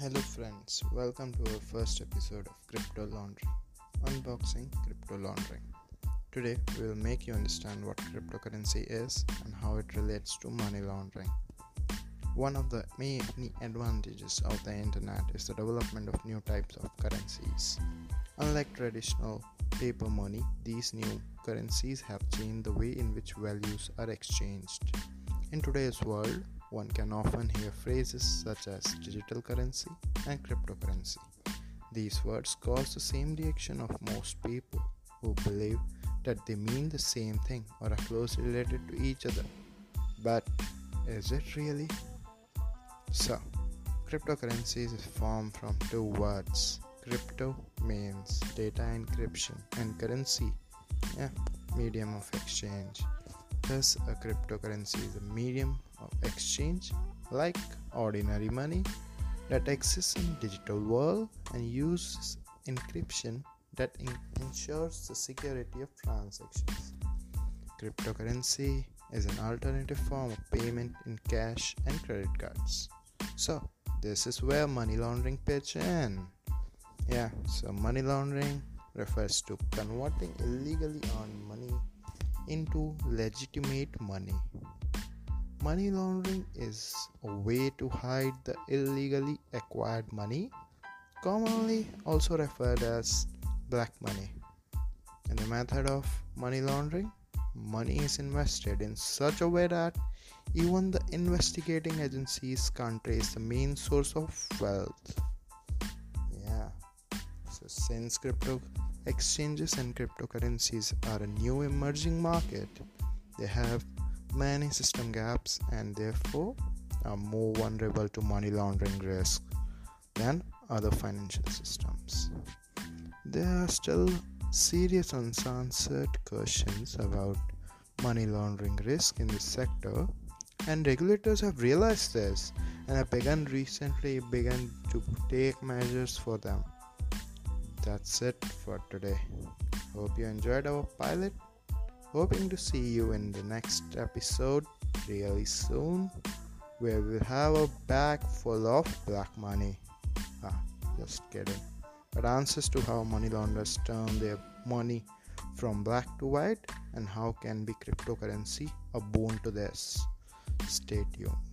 Hello, friends. Welcome to our first episode of Crypto Laundering Unboxing Crypto Laundering. Today, we will make you understand what cryptocurrency is and how it relates to money laundering. One of the many advantages of the internet is the development of new types of currencies. Unlike traditional paper money, these new currencies have changed the way in which values are exchanged. In today's world, one can often hear phrases such as digital currency and cryptocurrency. These words cause the same reaction of most people who believe that they mean the same thing or are closely related to each other. But is it really? So, cryptocurrency is formed from two words. Crypto means data encryption and currency, yeah, medium of exchange. Thus, a cryptocurrency is a medium of exchange like ordinary money that exists in digital world and uses encryption that ensures the security of transactions. Cryptocurrency is an alternative form of payment in cash and credit cards. So, this is where money laundering pitch in. Yeah, so money laundering refers to converting illegally earned money into legitimate money. Money laundering is a way to hide the illegally acquired money, commonly also referred as black money. In the method of money laundering, money is invested in such a way that even the investigating agencies can't trace the main source of wealth. Yeah. So since crypto exchanges and cryptocurrencies are a new emerging market, they have many system gaps and therefore are more vulnerable to money laundering risk than other financial systems. There are still serious unanswered questions about money laundering risk in this sector and regulators have realized this and have begun recently begun to take measures for them that's it for today. Hope you enjoyed our pilot. Hoping to see you in the next episode really soon where we'll have a bag full of black money. Ah just kidding. But answers to how money launderers turn their money from black to white and how can be cryptocurrency a boon to this. Stay tuned